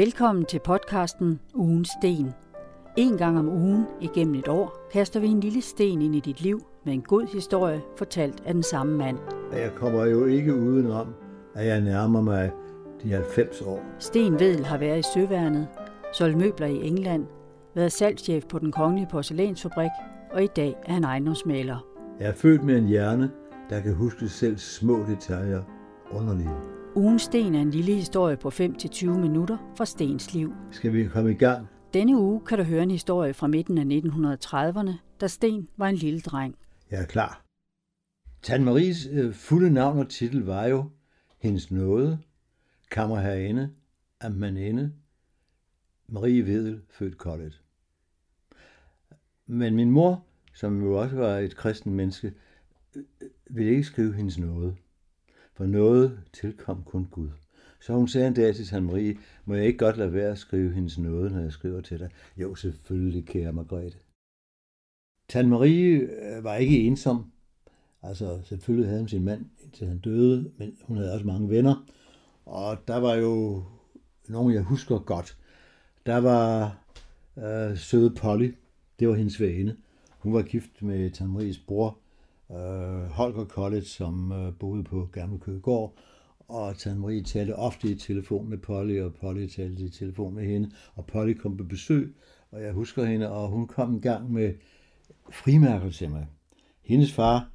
Velkommen til podcasten Ugens Sten. En gang om ugen igennem et år kaster vi en lille sten ind i dit liv med en god historie fortalt af den samme mand. Jeg kommer jo ikke udenom, at jeg nærmer mig de 90 år. Sten Vedel har været i Søværnet, solgt møbler i England, været salgschef på den kongelige porcelænsfabrik, og i dag er han ejendomsmaler. Jeg er født med en hjerne, der kan huske selv små detaljer underlige. Ugens Sten er en lille historie på 5-20 minutter fra Stens liv. Skal vi komme i gang? Denne uge kan du høre en historie fra midten af 1930'erne, da Sten var en lille dreng. Jeg er klar. Tan Maries øh, fulde navn og titel var jo Hendes Nåde, Kammerherinde, Amtmaninde, Marie Vedel, født Kollet. Men min mor, som jo også var et kristen menneske, øh, ville ikke skrive hendes nåde. For noget tilkom kun Gud. Så hun sagde en dag til San Marie, må jeg ikke godt lade være at skrive hendes nåde, når jeg skriver til dig? Jo, selvfølgelig, kære Margrethe. Tan Marie øh, var ikke ensom. Altså, selvfølgelig havde hun sin mand, indtil han døde, men hun havde også mange venner. Og der var jo nogen, jeg husker godt. Der var øh, søde Polly, det var hendes vane. Hun var gift med Tan Maries bror, øh, Holger College, som øh, boede på Gamle Køgegård, og Tante Marie talte ofte i telefon med Polly, og Polly talte i telefon med hende, og Polly kom på besøg, og jeg husker hende, og hun kom en gang med frimærker til mig. Hendes far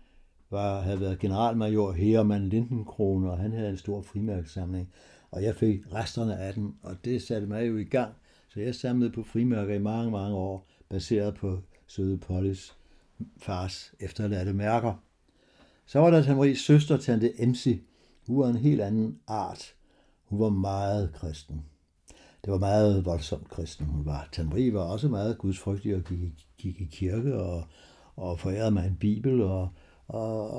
var, havde været generalmajor Hermann Lindenkrone, og han havde en stor frimærkesamling, og jeg fik resterne af dem, og det satte mig jo i gang, så jeg samlede på frimærker i mange, mange år, baseret på søde Pollys fars efterladte mærker. Så var der Tamris søster, tante Emsi. Hun var en helt anden art. Hun var meget kristen. Det var meget voldsomt kristen, hun var. Tamri var også meget gudsfrygtig og gik, gik i kirke og, og forærede mig en bibel og, og,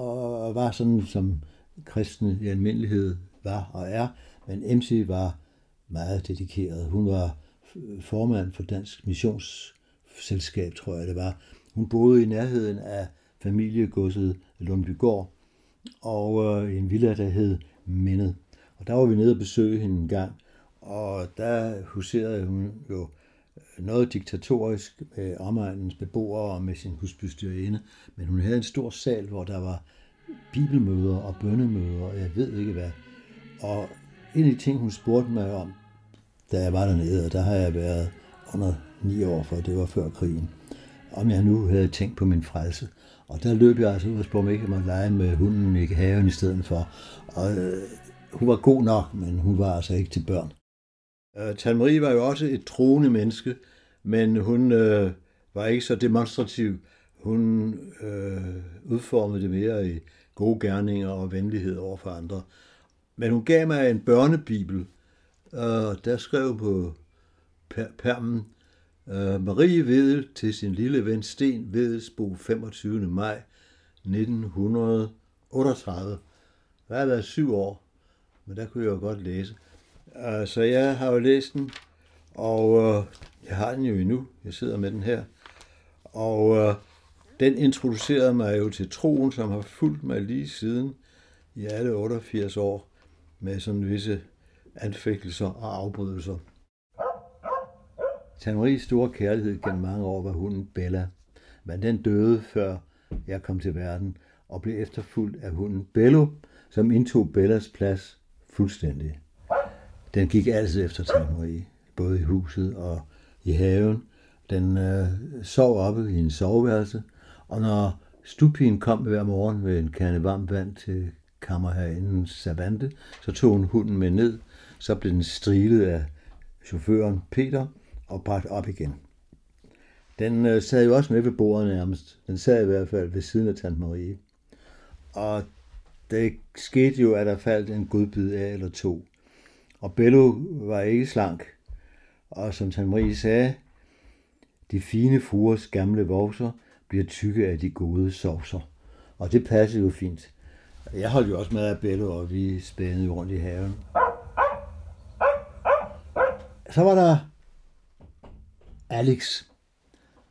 og var sådan, som kristne i almindelighed var og er. Men MC var meget dedikeret. Hun var formand for Dansk Missionsselskab, tror jeg det var. Hun boede i nærheden af familiegodset Lundbygård og øh, en villa, der hed Mindet. Og der var vi nede og besøge hende en gang, og der huserede hun jo øh, noget diktatorisk med omegnens beboere og med sin husbestyrerinde, men hun havde en stor sal, hvor der var bibelmøder og bønnemøder, og jeg ved ikke hvad. Og en af de ting, hun spurgte mig om, da jeg var dernede, og der har jeg været under ni år, for det var før krigen, om jeg nu havde tænkt på min frelse. Og der løb jeg altså ud og spurgte, om jeg ikke måtte lege med hunden i haven i stedet for. Og øh, hun var god nok, men hun var altså ikke til børn. Øh, Tan Marie var jo også et troende menneske, men hun øh, var ikke så demonstrativ. Hun øh, udformede det mere i gode gerninger og venlighed over for andre. Men hun gav mig en børnebibel, og der skrev på permen, Øh, Marie Vedel til sin lille ven Sten Vedelsbo 25. maj 1938. Der har været syv år, men der kunne jeg jo godt læse. Øh, så jeg har jo læst den, og øh, jeg har den jo endnu. Jeg sidder med den her. Og den introducerede mig jo til troen, som har fulgt mig lige siden i alle 88 år med sådan visse anfægtelser og afbrydelser. Tanmaries store kærlighed gennem mange år var hunden Bella, men den døde før jeg kom til verden og blev efterfulgt af hunden Bello, som indtog Bellas plads fuldstændig. Den gik altid efter Tanmarie, både i huset og i haven. Den øh, sov oppe i en soveværelse, og når stupien kom hver morgen med en kande varmt vand til kammerherindens savante, så tog hun hunden med ned, så blev den strilet af chaufføren Peter, og bragt op igen. Den øh, sad jo også med ved bordet nærmest. Den sad i hvert fald ved siden af Tante Marie. Og det skete jo, at der faldt en godbid af eller to. Og Bello var ikke slank. Og som Tante Marie sagde, de fine fruers gamle vokser bliver tykke af de gode sovser. Og det passede jo fint. Jeg holdt jo også med af Bello, og vi spændede rundt i haven. Så var der Alex.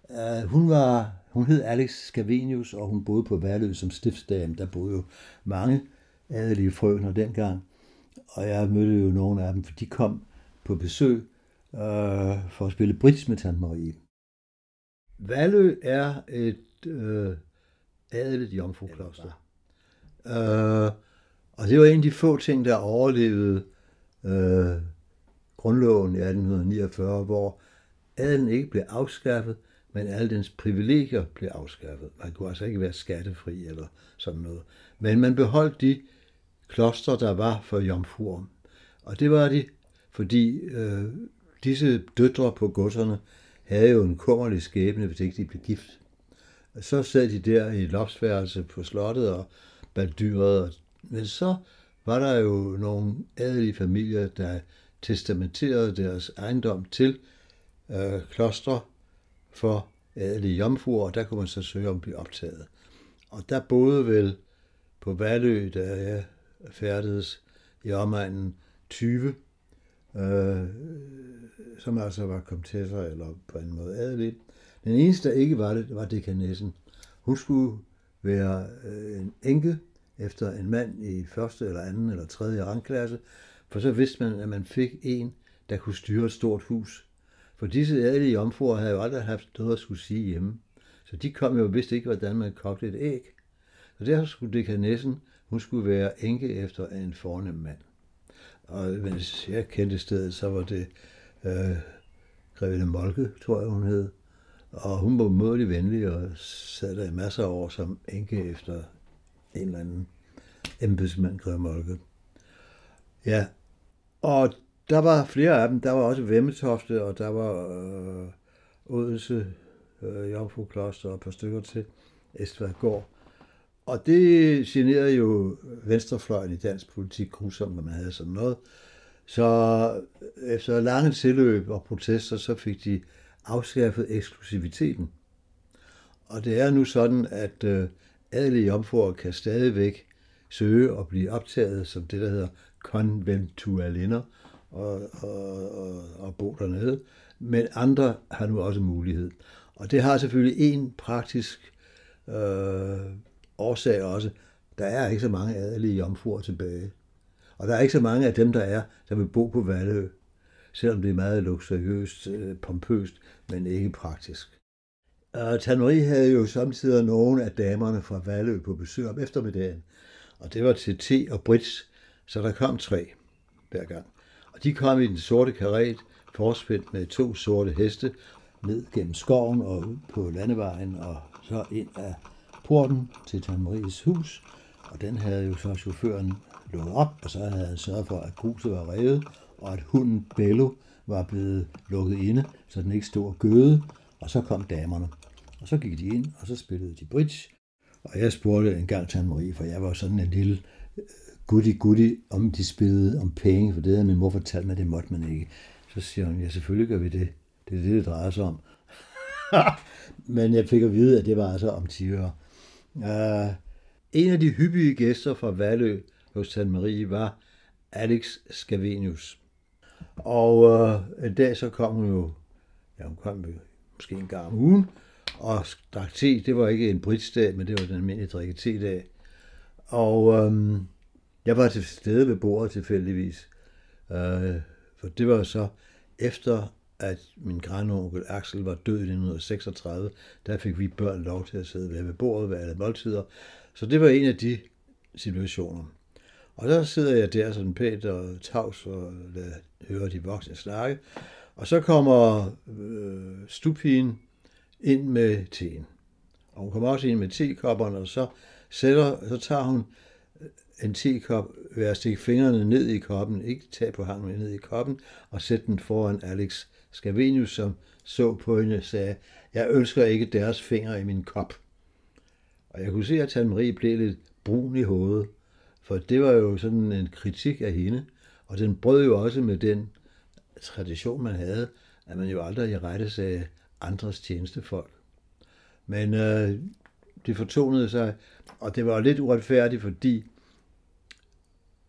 Uh, hun var, hun hed Alex Scavenius, og hun boede på Værløs som stiftsdame. Der boede jo mange adelige frøkner dengang, og jeg mødte jo nogle af dem, for de kom på besøg øh, for at spille bridge med Tante Marie. Valø er et øh, adeligt jomfrukloster. Øh, og det var en af de få ting, der overlevede øh, grundloven i 1849, hvor adelen ikke blev afskaffet, men alle dens privilegier blev afskaffet. Man kunne altså ikke være skattefri eller sådan noget. Men man beholdt de kloster, der var for jomfruer. Og det var de, fordi øh, disse døtre på godserne havde jo en kummerlig skæbne, hvis ikke de blev gift. Så sad de der i lopsværelse loftsværelse på slottet og baldyrede. Men så var der jo nogle adelige familier, der testamenterede deres ejendom til øh, klostre for adelige jomfruer, og der kunne man så søge om at blive optaget. Og der boede vel på Valø, da jeg færdedes i omegnen 20, øh, som altså var komtesser eller på en måde adelige. Den eneste, der ikke var det, var dekanessen. Hun skulle være øh, en enke efter en mand i første eller anden eller tredje rangklasse, for så vidste man, at man fik en, der kunne styre et stort hus. For disse adelige jomfruer havde jo aldrig haft noget at skulle sige hjemme. Så de kom jo og vidste ikke, hvordan man kogte et æg. Så derfor skulle dekanessen, hun skulle være enke efter en fornem mand. Og hvis jeg kendte stedet, så var det øh, Grevinde Molke, tror jeg, hun hed. Og hun var mådelig venlig og sad der i masser af år som enke efter en eller anden embedsmand, Greve Molke. Ja, og der var flere af dem. Der var også Vemmetofte, og der var øh, Odense, øh, Jomfru Kloster og et par stykker til Estvadgård. Og det generede jo venstrefløjen i dansk politik grusomt, når man havde sådan noget. Så øh, efter lange tilløb og protester, så fik de afskaffet eksklusiviteten. Og det er nu sådan, at øh, adelige jomfruer kan stadigvæk søge og blive optaget som det, der hedder konventualinder og, og, og, og bo dernede. Men andre har nu også mulighed. Og det har selvfølgelig en praktisk øh, årsag også. Der er ikke så mange adelige jomfruer tilbage. Og der er ikke så mange af dem, der er, der vil bo på Valø, selvom det er meget luksuriøst, øh, pompøst, men ikke praktisk. Øh, og Tannery havde jo samtidig nogle af damerne fra Valø på besøg om eftermiddagen, og det var til te og brits, så der kom tre hver gang. Og de kom i den sorte karet, forspændt med to sorte heste, ned gennem skoven og ud på landevejen, og så ind af porten til Tamaries hus, og den havde jo så chaufføren lukket op, og så havde han sørget for, at gruset var revet, og at hunden Bello var blevet lukket inde, så den ikke stod og gøde, og så kom damerne. Og så gik de ind, og så spillede de bridge, og jeg spurgte en gang til Anne-Marie, for jeg var sådan en lille øh, goody goody, om de spillede om penge, for det havde min mor fortalt mig, det måtte man ikke. Så siger hun, ja selvfølgelig gør vi det. Det er det, det drejer sig om. Men jeg fik at vide, at det var altså om 10 år. Uh, en af de hyppige gæster fra Valø hos San Marie var Alex Scavenius. Og uh, en dag så kom hun jo, ja hun kom måske en gang om ugen, og drak te. Det var ikke en britsdag, men det var den almindelige drikke te-dag. Og um, jeg var til stede ved bordet tilfældigvis. øh, for det var så efter at min grandonkel Axel var død i 1936, der fik vi børn lov til at sidde ved bordet ved alle måltider. Så det var en af de situationer. Og så sidder jeg der sådan pænt og tavs og lader høre de voksne snakke. Og så kommer øh, stupigen ind med teen. Og hun kommer også ind med tekopperne, og så, sætter, så tager hun en tekop ved at stikke fingrene ned i koppen, ikke tage på hangen, men ned i koppen, og sætte den foran Alex Scavenius, som så på hende, sagde, jeg ønsker ikke deres fingre i min kop. Og jeg kunne se, at Tan Marie blev lidt brun i hovedet, for det var jo sådan en kritik af hende, og den brød jo også med den tradition, man havde, at man jo aldrig i rette sagde andres tjenestefolk. Men øh, det fortonede sig, og det var lidt uretfærdigt, fordi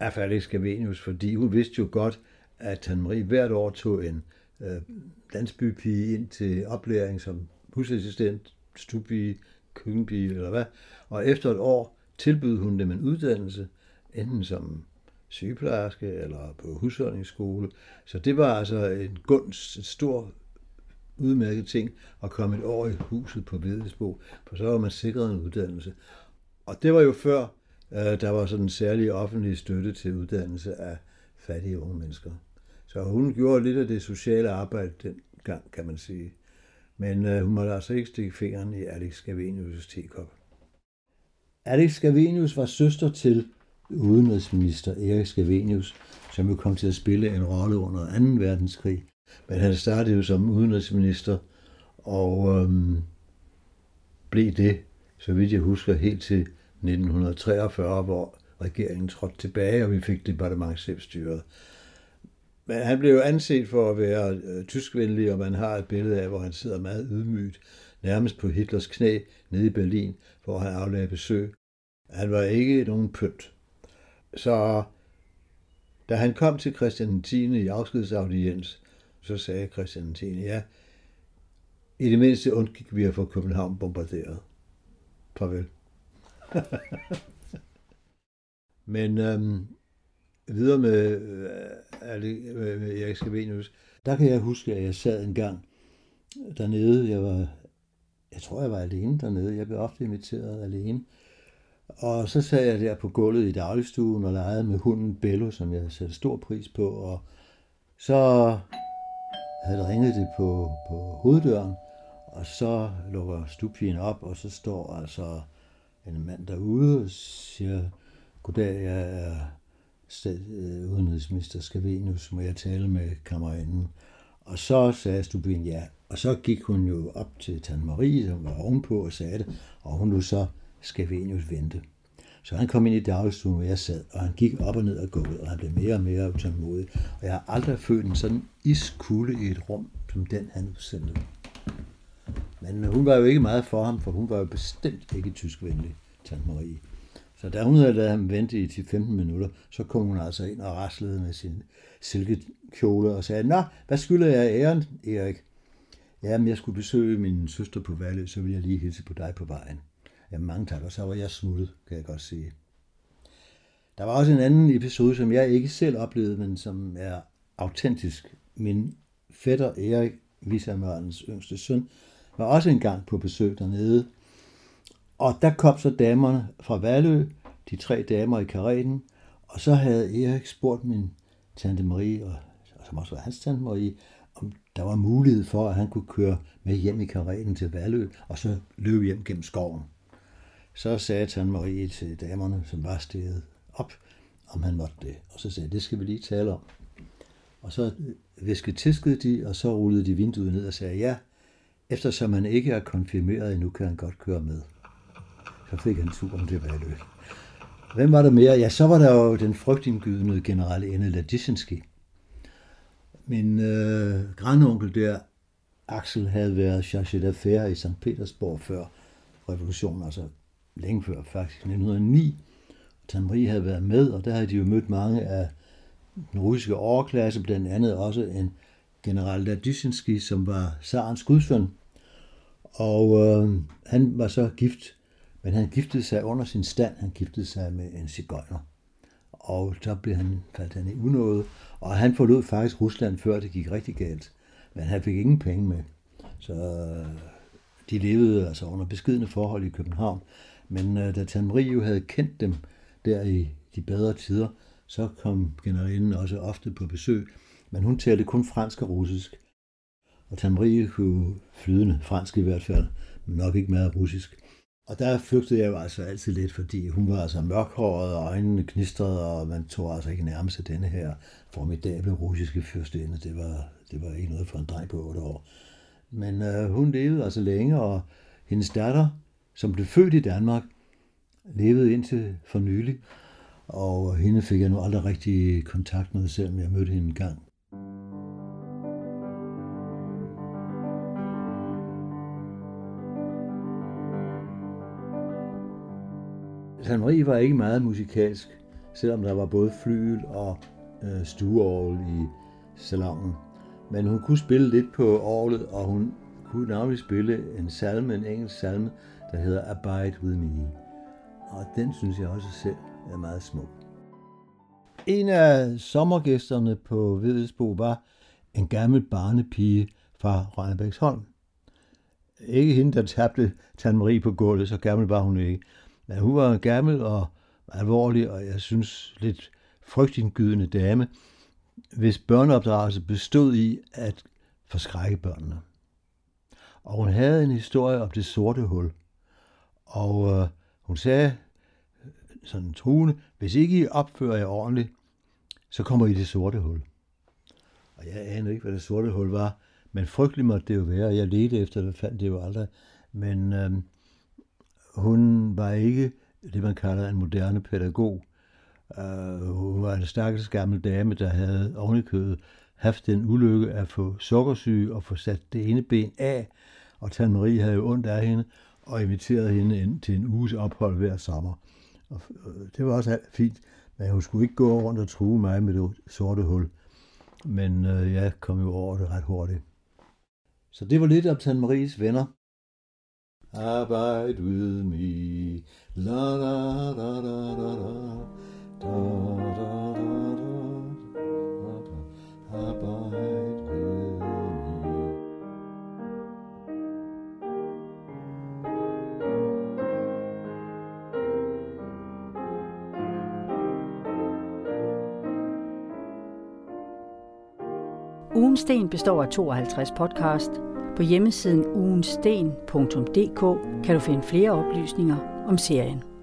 af Felix Scavenius, fordi hun vidste jo godt, at han Marie hvert år tog en øh, landsbypige ind til oplæring som husassistent, stupige, køkkenpige eller hvad. Og efter et år tilbød hun dem en uddannelse, enten som sygeplejerske eller på husholdningsskole. Så det var altså en gunst, en stor udmærket ting at komme et år i huset på Vedesbo, for så var man sikret en uddannelse. Og det var jo før, øh, der var sådan en særlig offentlig støtte til uddannelse af fattige unge mennesker. Så hun gjorde lidt af det sociale arbejde dengang, kan man sige. Men øh, hun måtte altså ikke stikke fingeren i Alex Scavenius' tekop. Alex Scavenius var søster til udenrigsminister Erik Scavenius, som jo kom til at spille en rolle under 2. verdenskrig. Men han startede jo som udenrigsminister, og øhm, blev det, så vidt jeg husker, helt til 1943, hvor regeringen trådte tilbage, og vi fik departementchefstyret. Men han blev jo anset for at være øh, tyskvenlig, og man har et billede af, hvor han sidder meget ydmygt, nærmest på Hitlers knæ nede i Berlin, hvor han aflagde besøg. Han var ikke nogen pynt. Så da han kom til Christian 10. i afskedsaudiens, så sagde Christian 10. ja, i det mindste undgik vi at få København bombarderet. Farvel. Men øhm, videre med, øh, med Erik Skavenius, der kan jeg huske, at jeg sad en gang dernede. Jeg var, jeg tror, jeg var alene dernede. Jeg blev ofte inviteret alene. Og så sad jeg der på gulvet i dagligstuen og legede med hunden Bello, som jeg satte stor pris på. Og så havde ringet det på, på hoveddøren, og så lukker stupigen op, og så står altså en mand derude og siger, goddag, jeg er øh, udenrigsminister Skavenius, må jeg tale med kammerinden. Og så sagde stupigen ja, og så gik hun jo op til Tan Marie, som var ovenpå og sagde det, og hun nu så Skavenius vente. Så han kom ind i dagligstuen, hvor jeg sad, og han gik op og ned og gulvet, og han blev mere og mere utålmodig. Og jeg har aldrig følt en sådan iskulde i et rum, som den han udsendte. Men hun var jo ikke meget for ham, for hun var jo bestemt ikke tyskvenlig, Tante Marie. Så da hun havde lavet ham vente i 10-15 minutter, så kom hun altså ind og raslede med sin silkekjole og sagde, Nå, hvad skylder jeg æren, Erik? Jamen, jeg skulle besøge min søster på Valø, så vil jeg lige hilse på dig på vejen. Ja, mange tak, og så var jeg smuttet, kan jeg godt sige. Der var også en anden episode, som jeg ikke selv oplevede, men som er autentisk. Min fætter Erik, viceadmiralens yngste søn, var også engang på besøg dernede. Og der kom så damerne fra Valø, de tre damer i karetten, og så havde Erik spurgt min tante Marie, og som også var hans tante Marie, om der var mulighed for, at han kunne køre med hjem i karetten til Valø, og så løbe hjem gennem skoven. Så sagde Tante Marie til damerne, som var steget op, om han måtte det. Og så sagde det skal vi lige tale om. Og så viskede de, og så rullede de vinduet ned og sagde, ja, eftersom han ikke er konfirmeret endnu, kan han godt køre med. Så fik han turen til Valø. Hvem var der mere? Ja, så var der jo den frygtindgydende general Enne Ladisinski. Min øh, grandonkel der, Axel, havde været chargé d'affaires i St. Petersborg før revolutionen, altså længe før, faktisk 1909. Marie havde været med, og der havde de jo mødt mange af den russiske overklasse, blandt andet også en general Ladyshinsky, som var Sarens gudsøn. Og øh, han var så gift, men han giftede sig under sin stand, han giftede sig med en cigøjner. Og så blev han, faldt han i unåde, og han forlod faktisk Rusland, før det gik rigtig galt. Men han fik ingen penge med. Så øh, de levede altså under beskidende forhold i København. Men øh, da Tanmarie jo havde kendt dem der i de bedre tider, så kom generalen også ofte på besøg, men hun talte kun fransk og russisk. Og Tanmarie kunne flydende fransk i hvert fald, men nok ikke meget russisk. Og der flygtede jeg jo altså altid lidt, fordi hun var altså mørkhåret, og øjnene knistrede, og man tog altså ikke nærmest denne her formidable russiske fyrstinde. Det var, det var ikke noget for en dreng på 8 år. Men øh, hun levede altså længe, og hendes datter, som blev født i Danmark, levede indtil for nylig, og hende fik jeg nu aldrig rigtig kontakt med, selvom jeg mødte hende en gang. San Marie var ikke meget musikalsk, selvom der var både flyl og øh, stueorgel i salongen. Men hun kunne spille lidt på orglet, og hun kunne navnlig spille en salme, en engelsk salme, der hedder Abide With Me. Og den synes jeg også selv er meget smuk. En af sommergæsterne på Vedesbo var en gammel barnepige fra Rønnebæksholm. Ikke hende, der tabte Tan Marie på gulvet, så gammel var hun ikke. Men hun var en gammel og alvorlig, og jeg synes lidt frygtindgydende dame, hvis børneopdragelse bestod i at forskrække børnene. Og hun havde en historie om det sorte hul. Og øh, hun sagde øh, sådan truende, hvis ikke I opfører jer ordentligt, så kommer I det sorte hul. Og jeg anede ikke, hvad det sorte hul var, men frygteligt måtte det jo være, jeg ledte efter det, fandt det jo aldrig. Men øh, hun var ikke det, man kalder en moderne pædagog. Uh, hun var en stakkels gammel dame, der havde ovenikøbet haft den ulykke at få sukkersyge og få sat det ene ben af, og Tan Marie havde jo ondt af hende og inviteret hende ind til en uges ophold hver sommer. Og øh, det var også alt fint, men hun skulle ikke gå rundt og true mig med det sorte hul. Men øh, jeg kom jo over det ret hurtigt. Så det var lidt om Tante Maries venner. Arbejd with me. La la la la la la. Ugens Sten består af 52 podcast. På hjemmesiden ugensten.dk kan du finde flere oplysninger om serien.